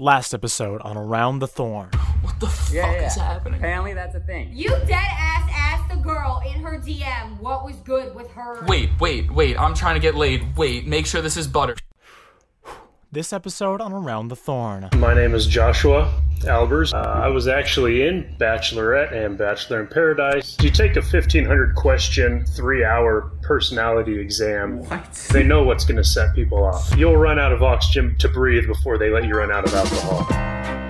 Last episode on Around the Thorn. What the fuck Yeah, yeah. is happening? Apparently that's a thing. You dead ass asked the girl in her DM what was good with her. Wait, wait, wait. I'm trying to get laid. Wait, make sure this is butter. This episode on Around the Thorn. My name is Joshua Albers. Uh, I was actually in Bachelorette and Bachelor in Paradise. You take a 1500 question, three hour personality exam. What? They know what's going to set people off. You'll run out of oxygen to breathe before they let you run out of alcohol.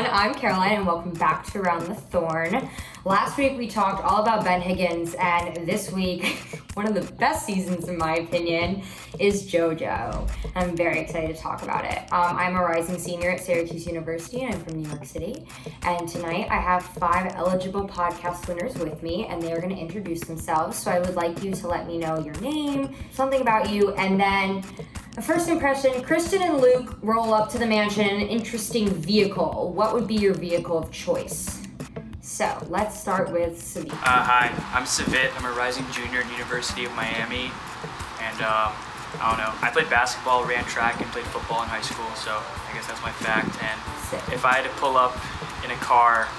Everyone, I'm Caroline and welcome back to Around the Thorn. Last week we talked all about Ben Higgins, and this week, one of the best seasons in my opinion, is JoJo. I'm very excited to talk about it. Um, I'm a rising senior at Syracuse University and I'm from New York City. And tonight I have five eligible podcast winners with me, and they are going to introduce themselves. So I would like you to let me know your name, something about you, and then a first impression Kristen and Luke roll up to the mansion in an interesting vehicle. What would be your vehicle of choice? So let's start with Savit. Uh, hi, I'm Savit. I'm a rising junior at University of Miami, and um, I don't know. I played basketball, ran track, and played football in high school. So I guess that's my fact. And Sick. if I had to pull up in a car,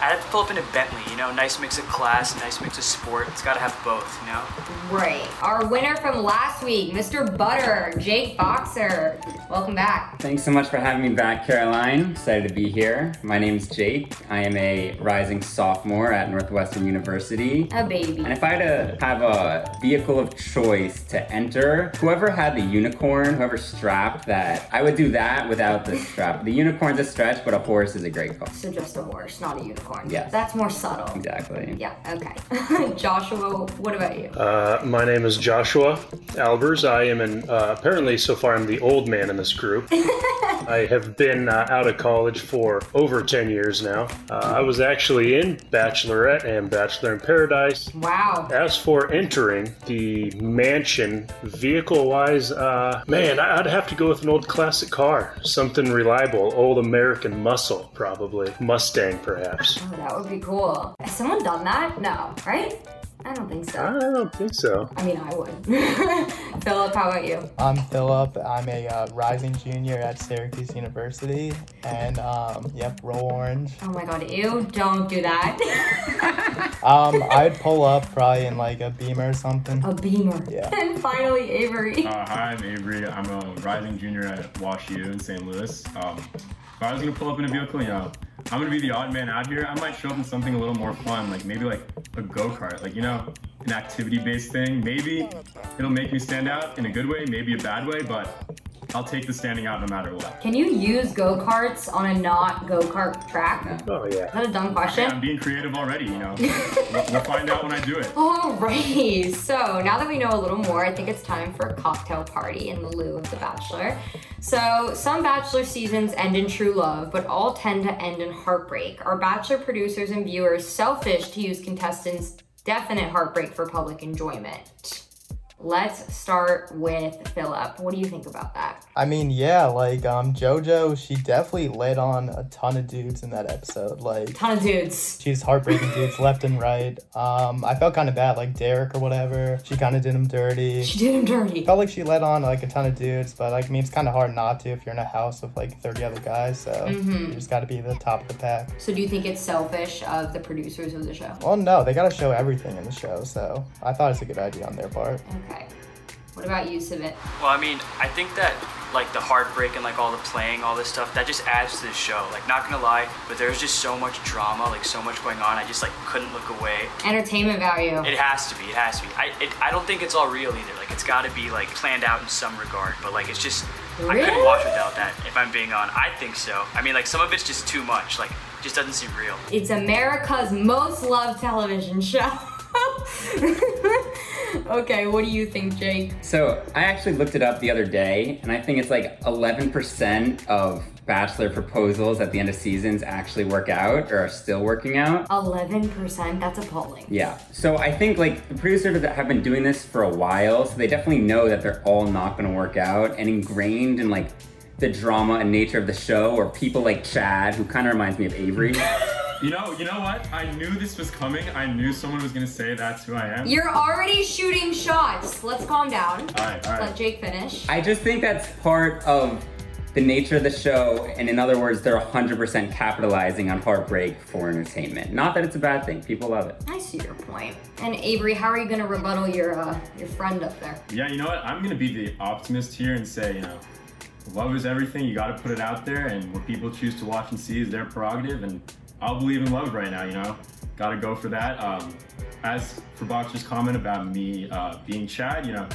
I'd have to pull up in a Bentley. You know, nice mix of class, nice mix of sport. It's got to have both. You know. Right. Our winner from last week, Mr. Butter, Jake Boxer. Welcome back. Thanks so much for having me back, Caroline. Excited to be here. My name's Jake. I am a rising sophomore at Northwestern University. A baby. And if I had to have a vehicle of choice to enter, whoever had the unicorn, whoever strapped that, I would do that without the strap. The unicorn's a stretch, but a horse is a great call. So just a horse, not a unicorn. Yes. That's more subtle. Exactly. Yeah, okay. Joshua, what about you? Uh, my name is Joshua Albers. I am an, uh, apparently, so far, I'm the old man in this group. I have been uh, out of college for over 10 years now. Uh, I was actually in Bachelorette and Bachelor in Paradise. wow. As for entering the mansion, vehicle wise, uh, man, I'd have to go with an old classic car. Something reliable, old American muscle, probably. Mustang, perhaps. Oh, that would be cool. Has someone done that? No, right? I don't think so. I don't think so. I mean, I would. Philip, how about you? I'm Philip. I'm a uh, rising junior at Syracuse University, and um, yep, roll orange. Oh my god, ew, don't do that. Um, I'd pull up probably in like a Beamer or something. A beamer. Yeah. And finally, Avery. Uh, hi, I'm Avery. I'm a rising junior at WashU in St. Louis. Um, if I was gonna pull up in a vehicle, you know, I'm gonna be the odd man out here. I might show up in something a little more fun, like maybe like a go kart, like you know, an activity-based thing. Maybe it'll make me stand out in a good way, maybe a bad way, but I'll take the standing out no matter what. Can you use go karts on a not go kart track? Is Oh, yeah. Is that a dumb question? I'm being creative already, you know. we'll, we'll find out when I do it. Alrighty, so now that we know a little more, I think it's time for a cocktail party in the lieu of The Bachelor. So, some Bachelor seasons end in true love, but all tend to end in heartbreak. Are Bachelor producers and viewers selfish to use contestants' definite heartbreak for public enjoyment? Let's start with Philip. What do you think about that? I mean, yeah, like um, JoJo, she definitely led on a ton of dudes in that episode. Like, Ton of dudes. she's heartbreaking dudes left and right. Um, I felt kind of bad, like Derek or whatever. She kind of did him dirty. She did him dirty. Felt like she led on like a ton of dudes, but like I mean, it's kind of hard not to if you're in a house with like 30 other guys. So you just got to be the top of the pack. So, do you think it's selfish of the producers of the show? Well, no, they got to show everything in the show, so I thought it's a good idea on their part. Okay. What about you, Sivit? Well, I mean, I think that like the heartbreak and like all the playing, all this stuff, that just adds to the show. Like, not gonna lie, but there's just so much drama, like so much going on. I just like couldn't look away. Entertainment value. It has to be. It has to be. I it, I don't think it's all real either. Like it's got to be like planned out in some regard. But like it's just I couldn't watch without that. If I'm being on, I think so. I mean like some of it's just too much. Like just doesn't seem real. It's America's most loved television show. okay, what do you think, Jake? So I actually looked it up the other day, and I think it's like 11% of bachelor proposals at the end of seasons actually work out or are still working out. 11%? That's appalling. Yeah. So I think like the producers that have been doing this for a while, so they definitely know that they're all not going to work out, and ingrained in like the drama and nature of the show, or people like Chad, who kind of reminds me of Avery. You know, you know what? I knew this was coming. I knew someone was gonna say that's who I am. You're already shooting shots. Let's calm down. All right, all Let. Jake finish. I just think that's part of the nature of the show, and in other words, they're 100% capitalizing on heartbreak for entertainment. Not that it's a bad thing; people love it. I see your point. And Avery, how are you gonna rebuttal your uh, your friend up there? Yeah, you know what? I'm gonna be the optimist here and say, you know, love is everything. You got to put it out there, and what people choose to watch and see is their prerogative. And I'll believe in love right now. You know, got to go for that. Um, as for Boxer's comment about me uh, being Chad, you know,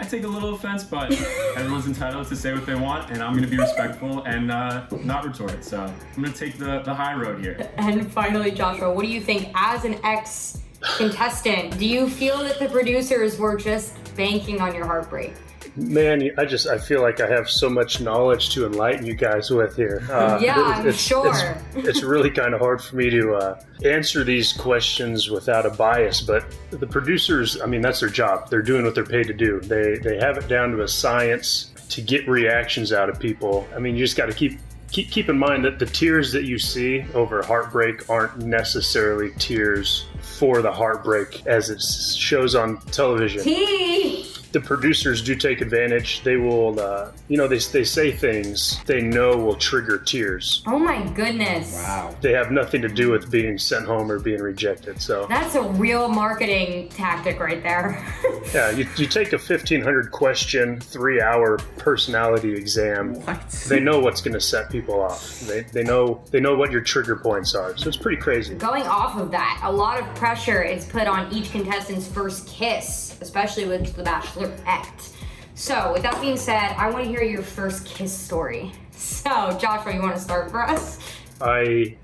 I take a little offense, but everyone's entitled to say what they want, and I'm gonna be respectful and uh, not retort. So I'm gonna take the, the high road here. And finally, Joshua, what do you think as an ex contestant? Do you feel that the producers were just banking on your heartbreak? Man, I just I feel like I have so much knowledge to enlighten you guys with here. Uh, Yeah, it- I'm sure. It's, it's really kind of hard for me to uh, answer these questions without a bias, but the producers, I mean, that's their job. They're doing what they're paid to do. They they have it down to a science to get reactions out of people. I mean, you just got to keep. Keep, keep in mind that the tears that you see over heartbreak aren't necessarily tears for the heartbreak as it shows on television T. the producers do take advantage. They will, uh, you know, they, they say things they know will trigger tears. Oh my goodness. Wow. They have nothing to do with being sent home or being rejected. So, That's a real marketing tactic right there. yeah, you, you take a 1500 question, three hour personality exam. What? They know what's going to set people off. They, they know they know what your trigger points are. So it's pretty crazy. Going off of that, a lot of pressure is put on each contestant's first kiss, especially with The Bachelorette. So, with that being said, I want to hear your first kiss story. So, Joshua, you want to start for us? I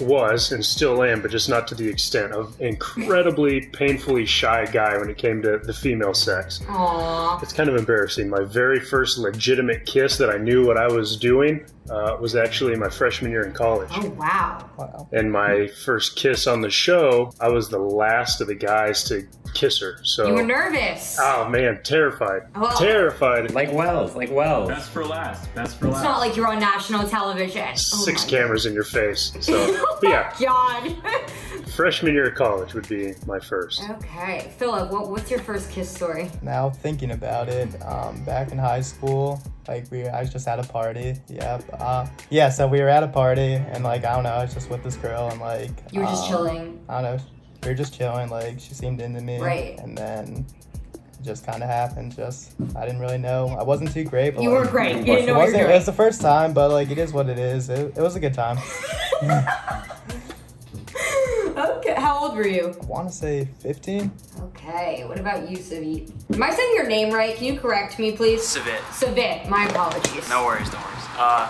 was and still am, but just not to the extent of incredibly painfully shy guy when it came to the female sex. Aww. It's kind of embarrassing. My very first legitimate kiss that I knew what I was doing uh, was actually my freshman year in college. Oh, wow. Wow. And my first kiss on the show, I was the last of the guys to kiss her. So, You were nervous. oh man, terrified, Well- terrified. Like Wells, like Wells. Best for last. Best for last. It's not like you're on national television. Oh Six my cameras in your face. So, Oh but my yeah, God. freshman year of college would be my first. okay, Philip, what, what's your first kiss story? Now thinking about it, um, back in high school, like we, I was just at a party. Yep. Uh, yeah. So we were at a party, and like I don't know, I was just with this girl, and like You were just um, chilling. I don't know. We were just chilling. Like she seemed into me. Right. And then it just kind of happened. Just I didn't really know. I wasn't too great. But You like, were great. You It didn't know what wasn't. you were It was the first time, but like it is what it is. It, it was a good time. Okay, how old were you? I want to say 15. Okay, what about you, Savit? Am I saying your name right? Can you correct me, please? Savit. Savit, my apologies. No worries, no worries. Uh,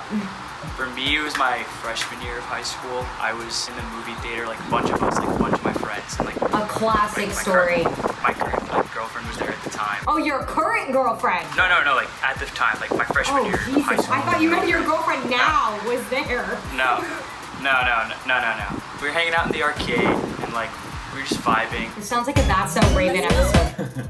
for me, it was my freshman year of high school. I was in the movie theater, like a bunch of us, like a bunch of my friends, and like A classic my story. Current, my Oh, your current girlfriend. No, no, no, like at the time, like my freshman Oh, year of high school. I thought you meant your girlfriend now was there. No, no, no, no, no, no, no. We were hanging out in the arcade and like we were just vibing. It sounds like a That's So Raven episode.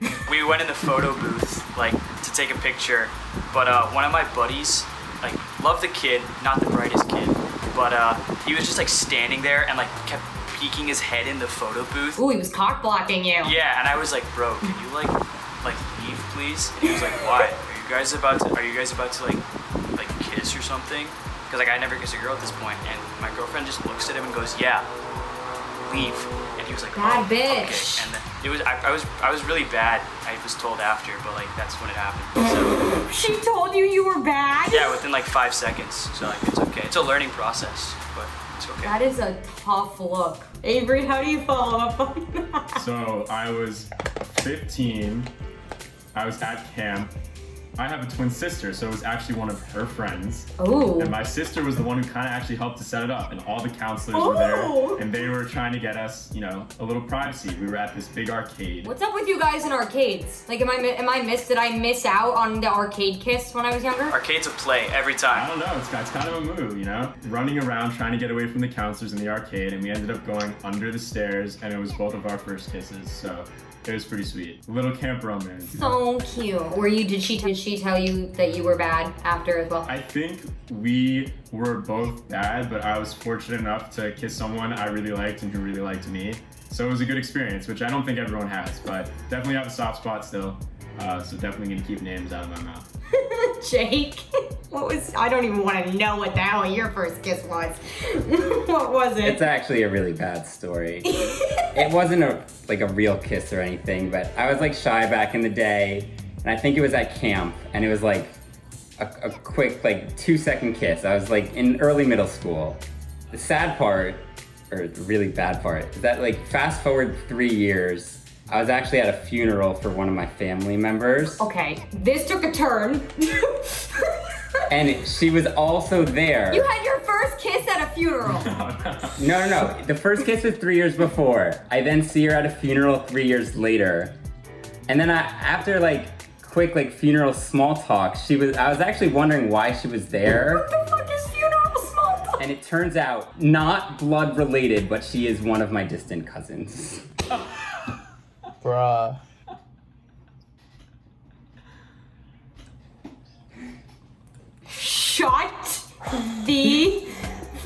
We went in the photo booth like to take a picture, but uh, one of my buddies, like, loved the kid, not the brightest kid, but uh, he was just like standing there and like kept peeking his head in the photo booth. Ooh, he was cock blocking you. Yeah, and I was like, bro, can you like, please? And he was like, why? Are you guys about to? Are you guys about to like, like kiss or something? Because like I never kiss a girl at this point, and my girlfriend just looks at him and goes, yeah, leave. And he was like, Bad oh, okay. bitch. And then it was, I, I was, I was really bad. I was told after, but like that's when it happened. So She told you you were bad? yeah, within like five seconds. So like it's okay. It's a learning process, but it's okay. That is a tough look. Avery, how do you follow up on that? So I was 15. I was at camp, I have a twin sister, so it was actually one of her friends. Oh. And my sister was the one who kind of actually helped to set it up, and all the counselors were there, Oh. and they were trying to get us, you know, a little privacy. We were at this big arcade. What's up with you guys in arcades? Like, am I mi- am I miss? Did I miss out on the arcade kiss when I was younger? Arcades of play every time. I don't know. It's, it's kind of a move, you know, running around trying to get away from the counselors in the arcade, and we ended up going under the stairs, and it was both of our first kisses. So it was pretty sweet. Little camp romance. So cute. Were you? Did she? Did she tell you that you were bad after as well? I think we were both bad, but I was fortunate enough to kiss someone I really liked and who really liked me. So it was a good experience, which I don't think everyone has, but definitely have a soft spot still. Uh, so definitely gonna keep names out of my mouth. Jake, what was? I don't even want to know what the hell your first kiss was. what was it? It's actually a really bad story. it wasn't a like a real kiss or anything, but I was like shy back in the day, and I think it was at camp, and it was like a, a quick like two second kiss. I was like in early middle school. The sad part, or the really bad part, is that like fast forward three years. I was actually at a funeral for one of my family members, okay, this took a turn. and she was also there. you had your first kiss at a funeral. No, no, no. The first kiss was three years before. I then see her at a funeral three years later, and then I, after like quick like funeral small talk, she was. I was actually wondering why she was there, what the fuck is funeral small talk? and it turns out not blood related, but she is one of my distant cousins. Bruh. Shut the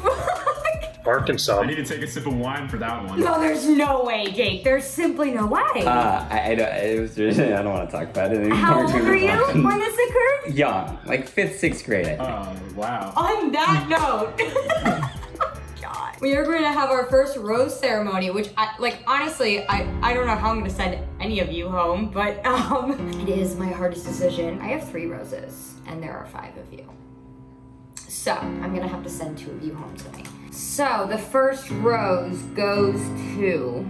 fuck. Arkansas. I need to take a sip of wine for that one. No, there's no way, Jake. There's simply no way. Uh, I, I, don't- it was really, I don't want to talk about it anymore. How old were you when this occurred? Young, like fifth, sixth grade. I think. Oh, wow. On that note. We are going to have our first rose ceremony, which, I, like, honestly, I, I don't know how I'm going to send any of you home, but um, it is my hardest decision. I have three roses, and there are five of you. So, I'm going to have to send two of you home tonight. So, the first rose goes to.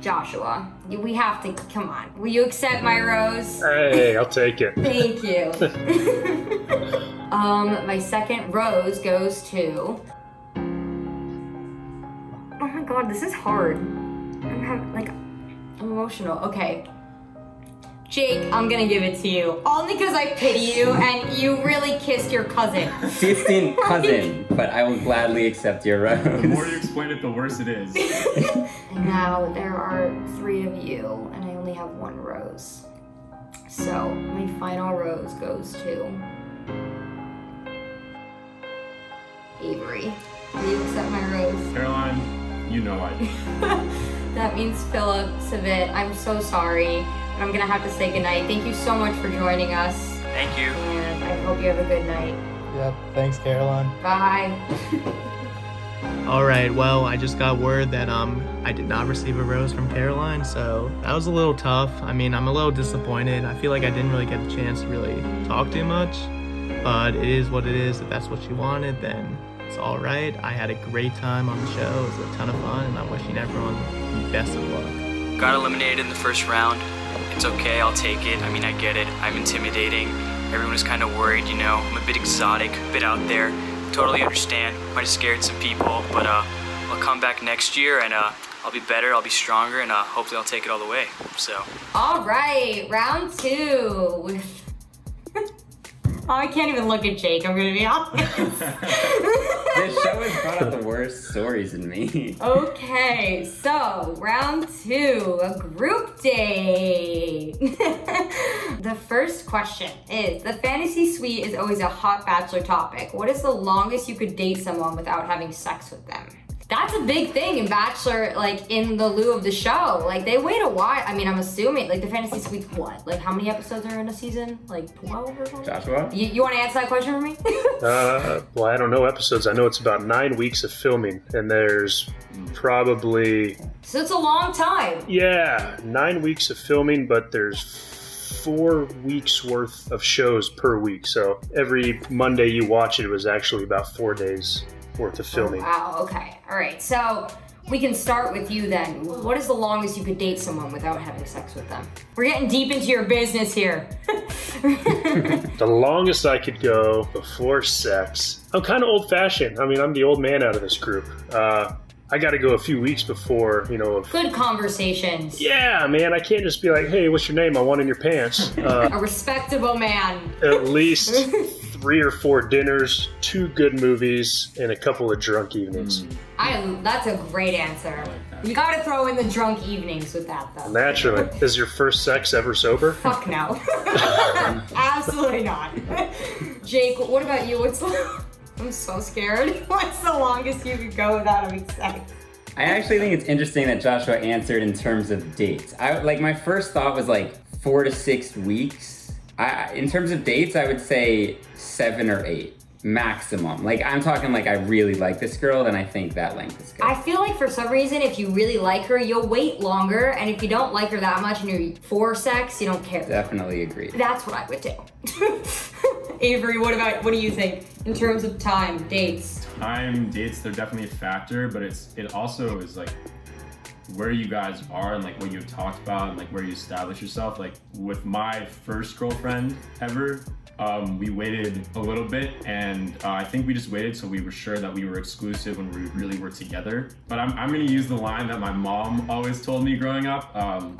Joshua, we have to, come on. Will you accept my rose? Hey, I'll take it. Thank you. um, my second rose goes to. Oh my god, this is hard. I'm having like I'm emotional. Okay. Jake, I'm gonna give it to you. Only because I pity you and you really kissed your cousin. Distant cousin, but I will gladly accept your rose. The more you explain it, the worse it is. And now there are three of you, and I only have one rose. So my final rose goes to Avery. Will you accept my rose? Caroline, you know I do. That means Philip Savit. I'm so sorry, but I'm gonna have to say goodnight. Thank you so much for joining us, Thank you. and I hope you have a good night. Yep. Thanks, Caroline. Bye. All right. Well, I just got word that um I did not receive a rose from Caroline, so that was a little tough. I mean, I'm a little disappointed. I feel like I didn't really get a chance to really talk too much, but it is what it is. If that's what you wanted, then it's all right. I had a great time on the show. It was a ton of fun, and I'm wishing everyone the best of luck. Got eliminated in the first round. It's okay, I'll take it. I mean, I get it. I'm intimidating. Everyone is kind of worried, you know. I'm a bit exotic, a bit out there. Totally understand. Might have scared some people, but uh, I'll come back next year and uh, I'll be better, I'll be stronger, and uh, hopefully I'll take it all the way. So, All right, round two. Oh, I can't even look at Jake. I'm gonna be honest. this show has brought out the worst stories in me. Okay, so round two, a group date. the first question is the fantasy suite is always a hot bachelor topic. What is the longest you could date someone without having sex with them? That's a big thing in Bachelor, like in the lieu of the show. Like they wait a while. I mean, I'm assuming like the fantasy suite's what? Like how many episodes are in a season? Like 12 or something? Joshua? You, you want to answer that question for me? Uh, well, I don't know episodes. I know it's about nine weeks of filming, and there's probably so it's a long time. yeah nine weeks of filming, but there's four weeks worth of shows per week. So every Monday you watch it, it was actually about four days worth of filming. Wow, okay. All right. So We can start with you then. What is the longest you could date someone without having sex with them? We're getting deep into your business here. The longest I could go before sex. I'm kind of old fashioned. I mean, I'm the old man out of this group. Uh, I got to go a few weeks before, you know, of Good conversations. Yeah, man, I can't just be like, hey, what's your name? I want in your pants. Uh, A respectable man. at least three or four dinners, two good movies, and a couple of drunk evenings. I that's a great answer. You gotta throw in the drunk evenings with that though. Naturally. Is your first sex ever sober? Fuck no. Absolutely not. Jake, what about you? What's the I'm so scared. What's the longest you could go without having sex? I actually think it's interesting that Joshua answered in terms of dates. I like my first thought was like four to six weeks. I, in terms of dates, I would say seven or eight maximum. Like I'm talking like I really like this girl, and I think that length is good. I feel like for some reason, if you really like her, you'll wait longer, and if you don't like her that much and you're for sex, you don't care. Definitely agree. That's what I would do. Avery, what about what do you think in terms of time, dates? Time dates they're definitely a factor, but it's it also is like where you guys are and like what you've talked about and like where you establish yourself. Like with my first girlfriend ever, um, we waited a little bit, and uh, I think we just waited so we were sure that we were exclusive when we really were together. But I'm, I'm gonna use the line that my mom always told me growing up: um,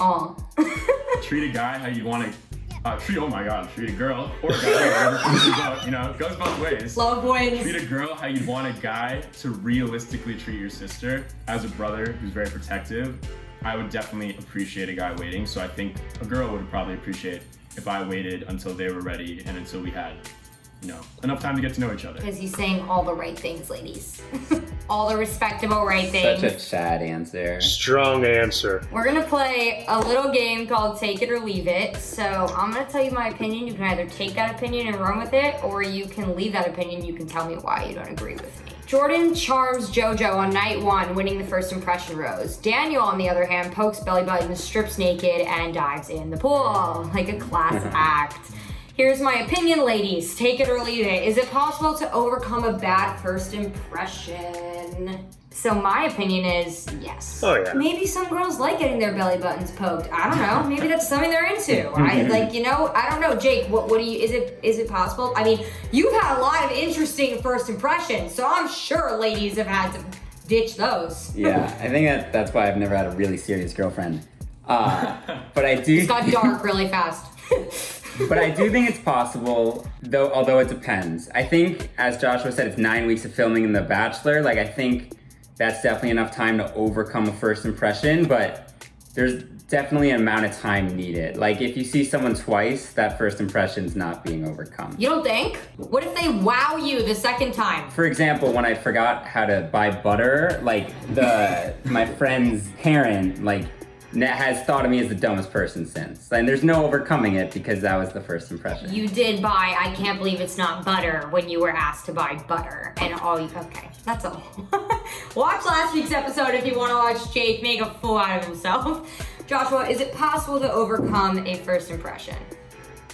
treat a guy how you want to. Uh, treat oh my god, treat a girl or a guy, whatever you know, it goes both ways. Love wins. Treat a girl how you'd want a guy to realistically treat your sister. As a brother who's very protective, I would definitely appreciate a guy waiting. So I think a girl would probably appreciate if I waited until they were ready and until we had, you know, enough time to get to know each other. Because he's saying all the right things, ladies. all the respectable right things. Such a sad answer. Strong answer. We're gonna play a little game called Take It or Leave It. So I'm gonna tell you my opinion. You can either take that opinion and run with it, or you can leave that opinion. You can tell me why you don't agree with me. Jordan charms JoJo on night one, winning the first impression rose. Daniel, on the other hand, pokes belly button, strips naked, and dives in the pool like a class act. Here's my opinion, ladies. Take it or leave it. Is it possible to overcome a bad first impression? So my opinion is yes. Oh, yeah. Maybe some girls like getting their belly buttons poked. I don't know. Maybe that's something they're into. I like, you know, I don't know, Jake. What what do you? Is it is it possible? I mean, you've had a lot of interesting first impressions, so I'm sure ladies have had to ditch those. Yeah, I think that that's why I've never had a really serious girlfriend. Uh, but I do. It's got dark really fast. but I do think it's possible, though. Although it depends. I think, as Joshua said, it's nine weeks of filming in The Bachelor. Like I think that's definitely enough time to overcome a first impression. But there's definitely an amount of time needed. Like if you see someone twice, that first impression's not being overcome. You don't think? What if they wow you the second time? For example, when I forgot how to buy butter, like the my friend's parent, like has thought of me as the dumbest person since, and there's no overcoming it because that was the first impression. You did buy I can't believe it's not butter when you were asked to buy butter. And all you okay, that's all. watch last week's episode if you want to watch Jake make a fool out of himself. Joshua, is it possible to overcome a first impression?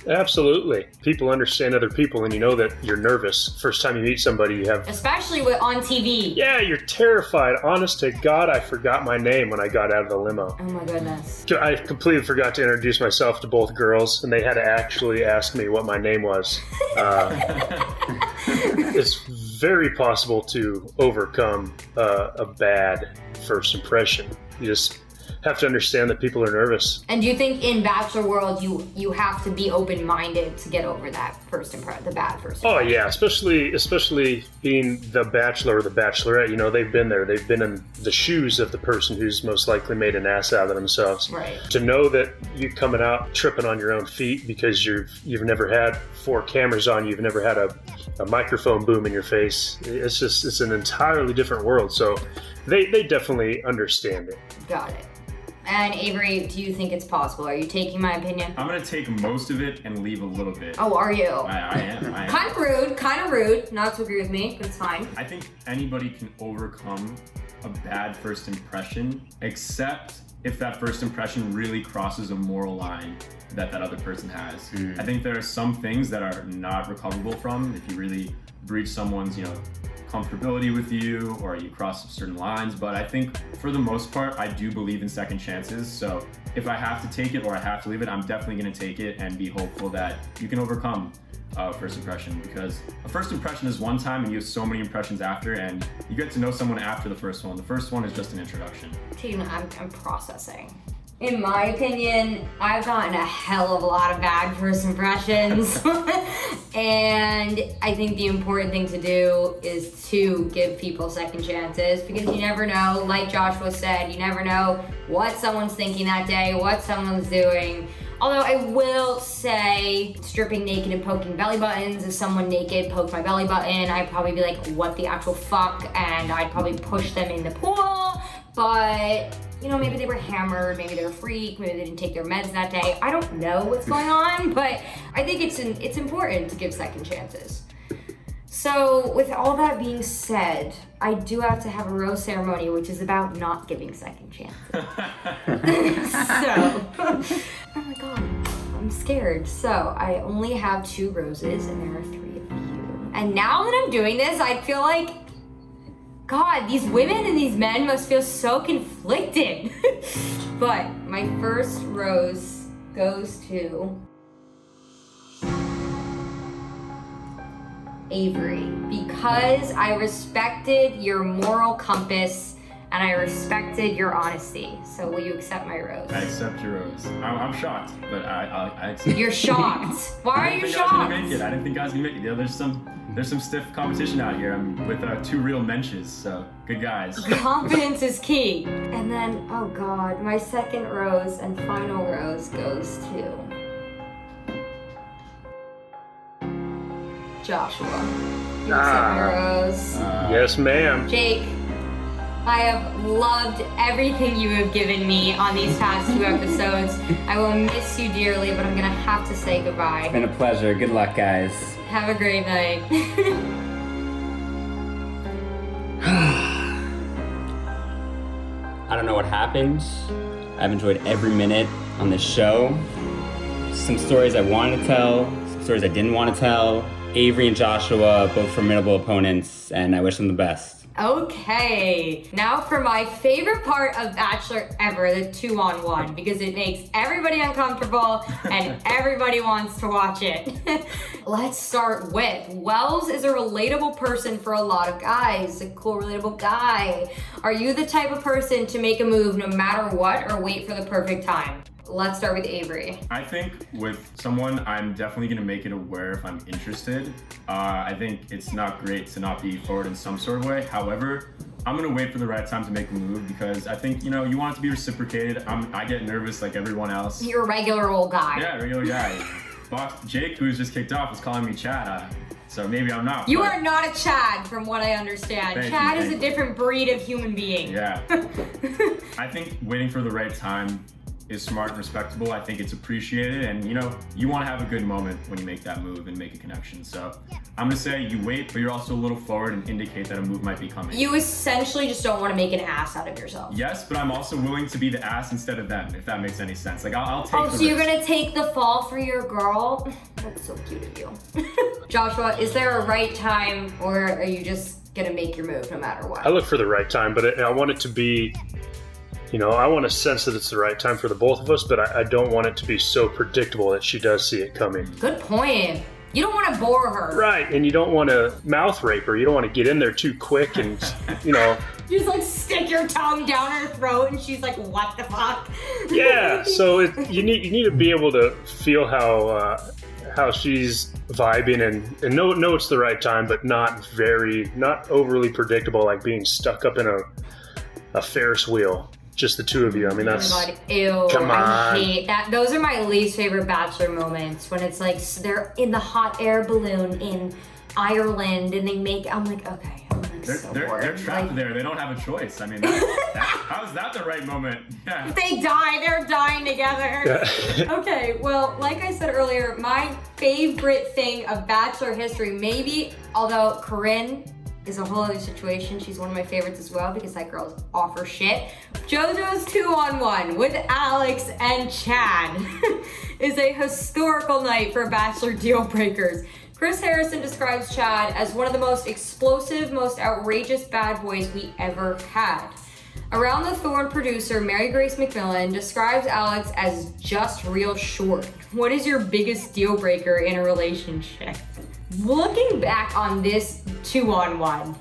Absolutely. People understand other people, and you know that you're nervous. First time you meet somebody, you have. Especially with on TV. Yeah, you're terrified. Honest to God, I forgot my name when I got out of the limo. Oh my goodness. I completely forgot to introduce myself to both girls, and they had to actually ask me what my name was. Uh, it's very possible to overcome uh, a bad first impression. You just have to understand that people are nervous. And do you think in Bachelor World you you have to be open minded to get over that first impression, the bad first oh, Impression? Oh yeah, especially especially being the bachelor or the bachelorette. You know, they've been there. They've been in the shoes of the person who's most likely made an ass out of themselves. Right. To know that you're coming out tripping on your own feet because you've you've never had four cameras on you, you've never had a, a microphone boom in your face. It's just it's an entirely different world. So they they definitely understand it. Got it. And Avery, do you think it's possible? Are you taking my opinion? I'm gonna take most of it and leave a little bit. Oh, are you? I, I am. I am. Kind of rude, kind of rude not to agree with me, but it's fine. I think anybody can overcome a bad first impression, except if that first impression really crosses a moral line that that other person has. Hmm. I think there are some things that are not recoverable from if you really breach someone's, you know, comfortability with you or you cross certain lines. But I think for the most part, I do believe in second chances. So if I have to take it or I have to leave it, I'm definitely going to take it and be hopeful that you can overcome uh, first impression because a first impression is one time and you have so many impressions after and you get to know someone after the first one. The first one is just an introduction. Team, I'm, I'm processing. In my opinion, I've gotten a hell of a lot of bad first impressions. and I think the important thing to do is to give people second chances because you never know, like Joshua said, you never know what someone's thinking that day, what someone's doing. Although I will say, stripping naked and poking belly buttons, if someone naked poked my belly button, I'd probably be like, what the actual fuck? And I'd probably push them in the pool. But, you know, maybe they were hammered, maybe they were freak, maybe they didn't take their meds that day. I don't know what's going on, but I think it's, an, it's important to give second chances. So, with all that being said, I do have to have a rose ceremony, which is about not giving second chances. so, oh my god, I'm scared. So, I only have two roses, and there are three of you. And now that I'm doing this, I feel like, God, these women and these men must feel so conflicted. but my first rose goes to Avery because I respected your moral compass and I respected your honesty. So will you accept my rose? I accept your rose. I'm, I'm shocked, but I, I, I accept You're shocked. Why are you shocked? I didn't think I was gonna make it. I didn't think I was gonna make it. You know, there's some there's some stiff competition out here. I'm with uh, two real mensches, so good guys. Confidence is key. And then, oh god, my second rose and final rose goes to Joshua. You accept ah. my rose. Uh, yes, ma'am. Jake, I have loved everything you have given me on these past two episodes. I will miss you dearly, but I'm gonna have to say goodbye. Been a pleasure. Good luck, guys. Have a great night. I don't know what happened. I've enjoyed every minute on this show. Some stories I wanted to tell, some stories I didn't want to tell. Avery and Joshua, both formidable opponents, and I wish them the best. Okay, now for my favorite part of Bachelor ever, the two on one, because it makes everybody uncomfortable and everybody wants to watch it. Let's start with Wells is a relatable person for a lot of guys, a cool, relatable guy. Are you the type of person to make a move no matter what or wait for the perfect time? Let's start with Avery. I think with someone, I'm definitely gonna make it aware if I'm interested. Uh, I think it's not great to not be forward in some sort of way. However, I'm gonna wait for the right time to make a move because I think you know you want it to be reciprocated. I'm, I get nervous like everyone else. You're a regular old guy. Yeah, regular guy. Boss Jake, who's just kicked off, is calling me Chad. Uh, so maybe I'm not. You but- are not a Chad, from what I understand. Thank you, Chad is a you. different breed of human being. Yeah. I think waiting for the right time is smart and respectable. I think it's appreciated, and you know, you want to have a good moment when you make that move and make a connection. So I'm gonna say you wait, but you're also a little forward and indicate that a move might be coming. You essentially just don't want to make an ass out of yourself. Yes, but I'm also willing to be the ass instead of them, if that makes any sense. Like I'll, I'll take. Oh, the so you're gonna take the fall for your girl? That's so cute of you. Joshua, is there a right time or are you just gonna make your move no matter what? I look for the right time, but I want it to be, you know, I want to sense that it's the right time for the both of us, but I, I don't want it to be so predictable that she does see it coming. Good point. You don't want to bore her. Right, and you don't want to mouth rape her. You don't want to get in there too quick and, you know, You just like stick your tongue down her throat and she's like, what the fuck? yeah. So it, you need you need to be able to feel how uh, how she's vibing and, and know know it's the right time, but not very not overly predictable, like being stuck up in a a Ferris wheel. Just the two of you. I mean, that's Oh my god, ew. Come I hate that. Those are my least favorite bachelor moments when it's like they're in the hot air balloon in Ireland and they make. I'm like, okay, I'm like They're, so they're, they're trapped Like, there. They don't have a choice. I mean, that, that, how is that the right moment? Yeah. they die, they're dying together. okay, well, like I said earlier, my favorite thing of Bachelor history, maybe, although Corinne is a whole other situation. She's one of my favorites as well because that girl's off her shit. JoJo's two on one with Alex and Chad is a historical night for Bachelor deal breakers. Chris Harrison describes Chad as one of the most explosive, most outrageous bad boys we ever had. Around the Thorn producer Mary Grace McMillan describes Alex as just real short. What is your biggest deal breaker in a relationship? Looking back on this two on one,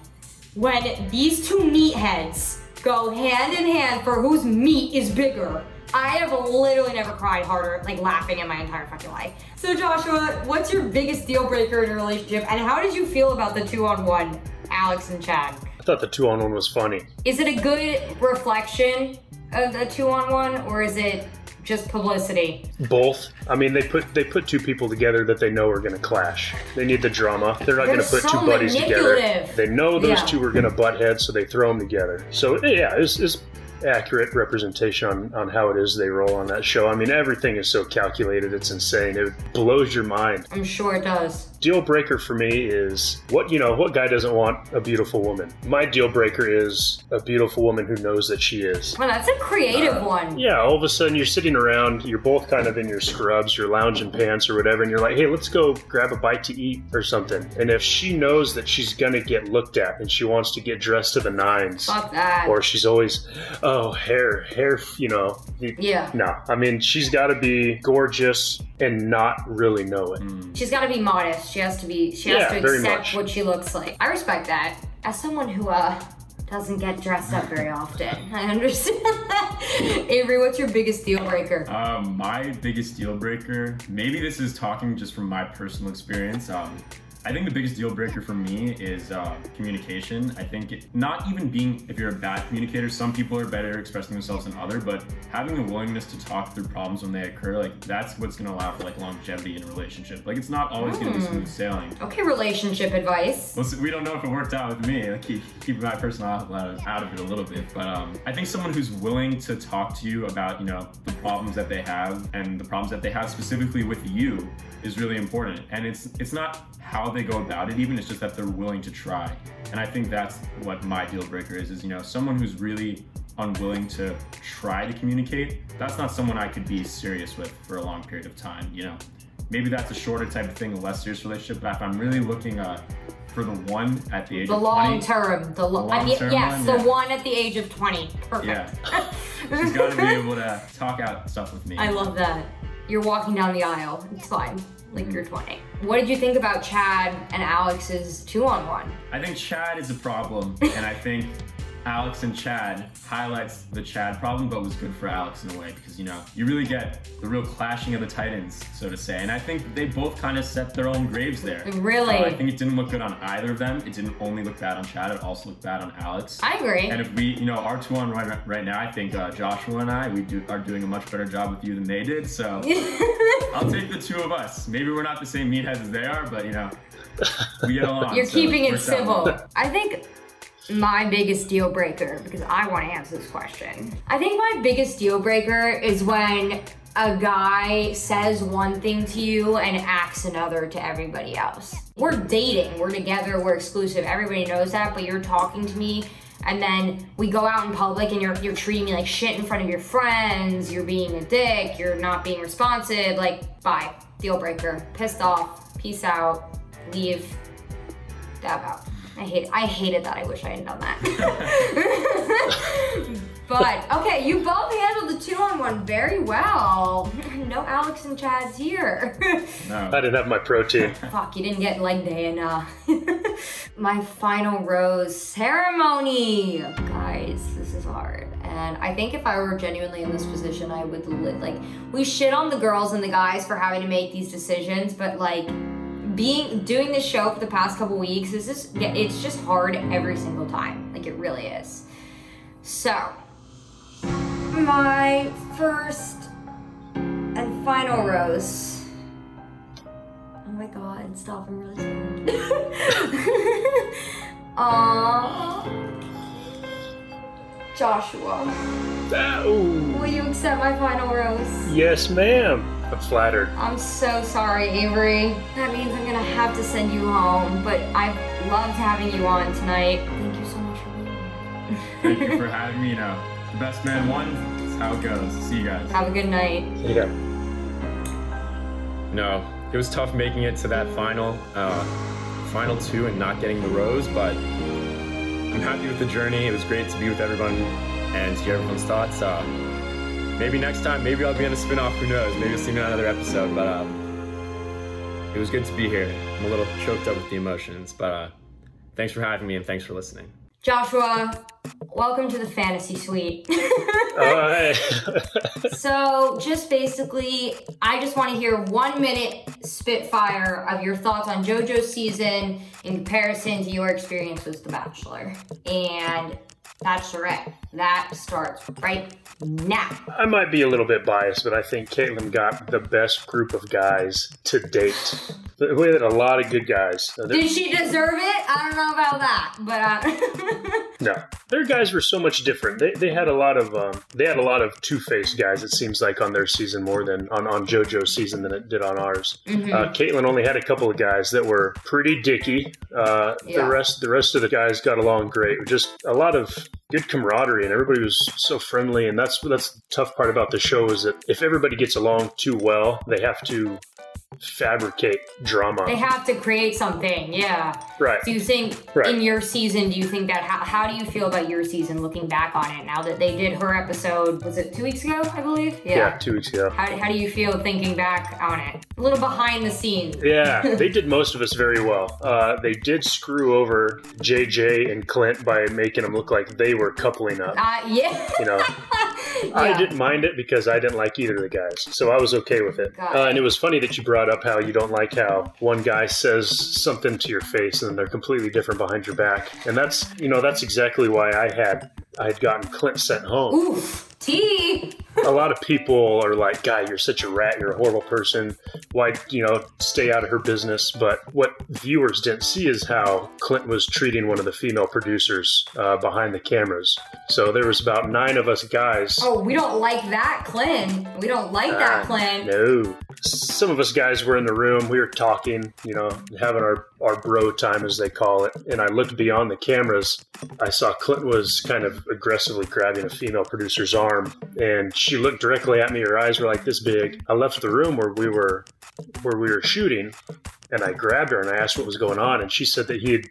when these two meatheads go hand in hand for whose meat is bigger, I have literally never cried harder, like laughing in my entire fucking life. So, Joshua, what's your biggest deal breaker in a relationship, and how did you feel about the two on one, Alex and Chad? I thought the two on one was funny. Is it a good reflection of the two on one, or is it just publicity? Both. I mean, they put they put two people together that they know are going to clash. They need the drama. They're not going to put so two buddies together. They know those Yeah. two are going to butt heads, so they throw them together. So yeah, it's, it's accurate representation on, on how it is they roll on that show. I mean, everything is so calculated; it's insane. It blows your mind. I'm sure it does. Deal breaker for me is what you know. What guy doesn't want a beautiful woman? My deal breaker is a beautiful woman who knows that she is. Well, that's a creative Uh, one. Yeah, all of a sudden you're sitting around, you're both kind of in your scrubs, your lounging pants or whatever, and you're like, hey, let's go grab a bite to eat or something. And if she knows that she's gonna get looked at and she wants to get dressed to the nines, Fuck that. or she's always, oh, hair, hair, you know. Yeah. No, I mean, she's gotta be gorgeous and not really know it. She's got to be modest. She has to be. She has Yeah, to accept what she looks like. I respect that. As someone who uh doesn't get dressed up very often, I understand that. Avery, what's your biggest deal breaker? Um, my biggest deal breaker, maybe this is talking just from my personal experience. Um, I think the biggest deal breaker for me is uh, communication. I think it, not even being, if you're a bad communicator, some people are better at expressing themselves than other, but having a willingness to talk through problems when they occur, like that's what's gonna allow for like longevity in a relationship. Like it's not always gonna be Hmm. smooth sailing. Okay, relationship advice. Well, so we don't know if it worked out with me. Like keep, keeping my personal out of, out of it a little bit, but um, I think someone who's willing to talk to you about you know the problems that they have and the problems that they have specifically with you is really important. And it's it's not how they go about it, even it's just that they're willing to try. And I think that's what my deal breaker is. Is you know someone who's really unwilling to try to communicate. That's not someone I could be serious with for a long period of time. You know maybe that's a shorter type of thing, a less serious relationship. But if I'm really looking uh, for the one at the age The of long 20, term. The, lo- The I mean, long-term yes, one, the yeah. one at the age of 20. Perfect. yeah, she's got to be able to talk out stuff with me. I love that. You're walking down the aisle. It's fine. Like Mm-hmm. you're 20. What did you think about Chad and Alex's two on one? I think Chad is a problem, and I think Alex and Chad highlights the Chad problem, but was good for Alex in a way because you know you really get the real clashing of the titans, so to say. And I think they both kind of set their own graves there. Really? Uh, I think it didn't look good on either of them. It didn't only look bad on Chad; it also looked bad on Alex. I agree. And if we, you know, our two on right, right now, I think uh, Joshua and I, we do are doing a much better job with you than they did. So I'll take the two of us. Maybe we're not the same meatheads as they are, but you know, we get along. You're so keeping it civil. I think my biggest deal breaker, because I want to answer this question. I think my biggest deal breaker is when a guy says one thing to you and acts another to everybody else. We're dating, we're together, we're exclusive. Everybody knows that, but you're talking to me and then we go out in public and you're you're treating me like shit in front of your friends, you're being a dick, you're not being responsive, like bye. Deal breaker. Pissed off. Peace out. Leave. Dab out. I hate I hated that. I wish I hadn't done that. but okay, you both handled the two on one very well. No Alex and Chad's here. no, I didn't have my protein. Fuck, you didn't get leg day and uh my final rose ceremony. Guys, this is hard. And I think if I were genuinely in this position, I would li- like we shit on the girls and the guys for having to make these decisions, but like being doing this show for the past couple weeks is just it's just hard every single time. Like it really is. So, my first and final rose. Oh my god, stop, I'm really scared. Aww. Joshua, Oh, will you accept my final rose? yes, ma'am. I'm flattered. I'm so sorry, Avery. That means I'm gonna have to send you home, but I've loved having you on tonight. Thank you so much for being here. Thank you for having me. You know, the best man won. That's how it goes. See you guys. Have a good night. See yeah. You. No, it was tough making it to that final, uh, final two and not getting the rose, but I'm happy with the journey. It was great to be with everyone and to hear everyone's thoughts. Uh, maybe next time, maybe I'll be on a spin-off. Who knows? Maybe you'll see me on another episode. But um, it was good to be here. I'm a little choked up with the emotions, but uh, thanks for having me and thanks for listening. Joshua, welcome to the fantasy suite. Uh, so, just basically, I just want to hear one minute spitfire of your thoughts on JoJo's season in comparison to your experience with The Bachelor and Bachelorette. That starts right now. I might be a little bit biased, but I think Kaitlyn got the best group of guys to date. We had a lot of good guys. Uh, Did she deserve it? I don't know about that, but uh, No, their guys were so much different. They, they had a lot of um, they had a lot of two faced guys. It seems like on their season more than on, on JoJo's season than it did on ours. Mhm. Uh, Kaitlyn only had a couple of guys that were pretty dicky. Uh, Yeah. The rest the rest of the guys got along great. Just a lot of good camaraderie, and everybody was so friendly. And that's that's the tough part about the show is that if everybody gets along too well, they have to fabricate drama. they have to create something. Yeah. Right. Do you think Right. in your season? Do you think that? How, how do you feel about your season looking back on it now that they did her episode? Was it two weeks ago? I believe. yeah, two weeks ago. How, how do you feel thinking back on it? A little behind the scenes. Yeah, they did most of us very well. Uh, they did screw over JJ and Clint by making them look like they were coupling up. Uh, yeah. You know, I didn't mind it because I didn't like either of the guys, so I was okay with it. Uh, it. and it was funny that you brought up how you don't like how one guy says something to your face and then they're completely different behind your back, and that's you know that's exactly why I had I had gotten Clint sent home. Oof. T. a lot of people are like, "Guy, you're such a rat. You're a horrible person. Why, you know, stay out of her business?" But what viewers didn't see is how Clint was treating one of the female producers uh, behind the cameras. So there was about nine of us guys. Oh, we don't like that, Clint. We don't like that, Ah, Clint. No. Some of us guys were in the room. We were talking, you know, having our, our bro time, as they call it. And I looked beyond the cameras. I saw Clint was kind of aggressively grabbing a female producer's arm. And she looked directly at me. Her eyes were like this big. I left the room where we were where we were shooting and I grabbed her and I asked what was going on and she said that he had,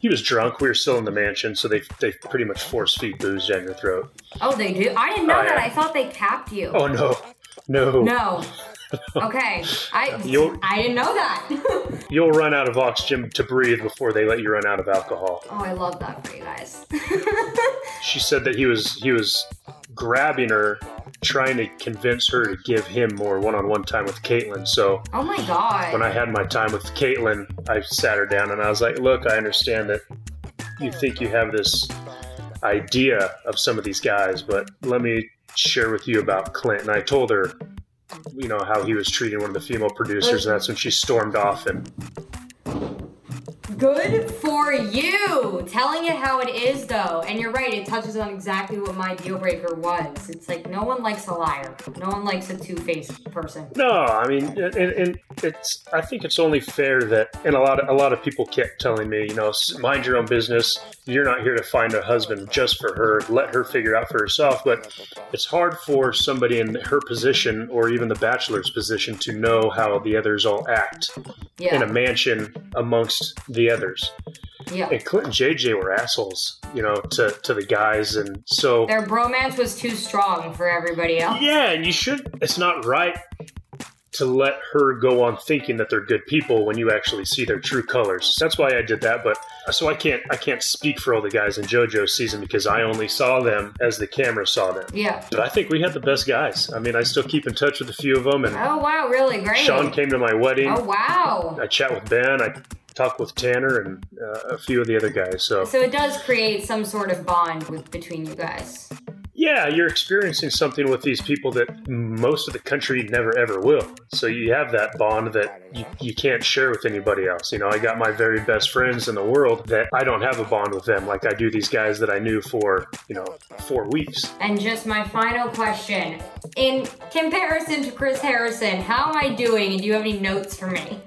he was drunk. We were still in the mansion, so they they pretty much force feed booze down your throat. Oh, they do. I didn't know Oh, that. yeah. I thought they capped you. Oh no. No. No. Okay. I You'll- I didn't know that. You'll run out of oxygen to breathe before they let you run out of alcohol. oh, I love that for you guys. She said that he was he was grabbing her, trying to convince her to give him more one-on-one time with Kaitlyn. So oh my god. when I had my time with Kaitlyn, I sat her down and I was like, "Look, I understand that you think you have this idea of some of these guys, but let me share with you about Clint." And I told her, you know, how he was treating one of the female producers, and that's when she stormed off and Good for you. Telling it how it is, though. And you're right, it touches on exactly what my deal breaker was. It's like no one likes a liar, no one likes a two faced person. No, I mean, and, and it's. I think it's only fair that, and a lot of a lot of people kept telling me, you know, mind your own business. You're not here to find a husband just for her. Let her figure it out for herself. But it's hard for somebody in her position, or even the bachelor's position, to know how the others all act Yeah. in a mansion amongst the others. Yeah. And Clint and JJ were assholes, you know, to to the guys, and so Their bromance was too strong for everybody else. yeah, and you should. It's not right to let her go on thinking that they're good people when you actually see their true colors. That's why I did that. But so I can't. I can't speak for all the guys in JoJo's season because I only saw them as the camera saw them. Yeah. But I think we had the best guys. I mean, I still keep in touch with a few of them, and Oh wow, really great. Sean came to my wedding. Oh wow. I chat with Ben. I talk with Tanner and uh, a few of the other guys. So So it does create some sort of bond with between you guys. yeah, you're experiencing something with these people that most of the country never ever will. So you have that bond that you, you can't share with anybody else. You know, I got my very best friends in the world that I don't have a bond with them like I do these guys that I knew for, you know, four weeks. And just my final question. In comparison to Chris Harrison, how am I doing? And do you have any notes for me?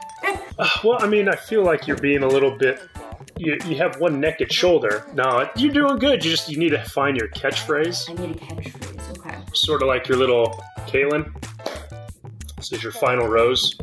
Well, I mean, I feel like you're being a little bit. You, you have one naked shoulder. No, you're doing good. You just you need to find your catchphrase. I need a catchphrase. Okay. Sort of like your little Kaylin. This is your final rose.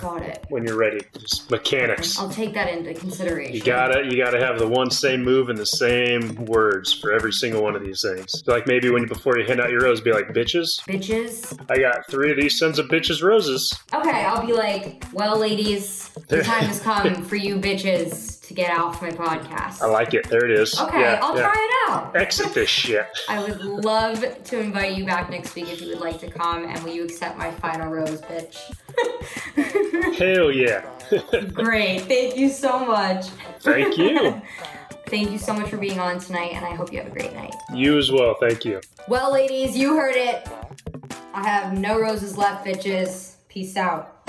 Got it. when you're ready. Just mechanics. I'll take that into consideration. You gotta, you gotta have the one same move and the same words for every single one of these things. So like maybe when you, before you hand out your rose, be like, "Bitches, Bitches. I got three of these sons of bitches roses." Okay, I'll be like, well, ladies, the time has come for you bitches to get off my podcast. I like it. There it is. Okay, Yeah, I'll yeah. try it out. Exit this shit. I would love to invite you back next week if you would like to come, and will you accept my final rose, bitch? Hell yeah. Great, thank you so much. Thank you. Thank you so much for being on tonight, and I hope you have a great night. You as well. Thank you. Well, ladies, you heard it. I have no roses left, bitches. Peace out.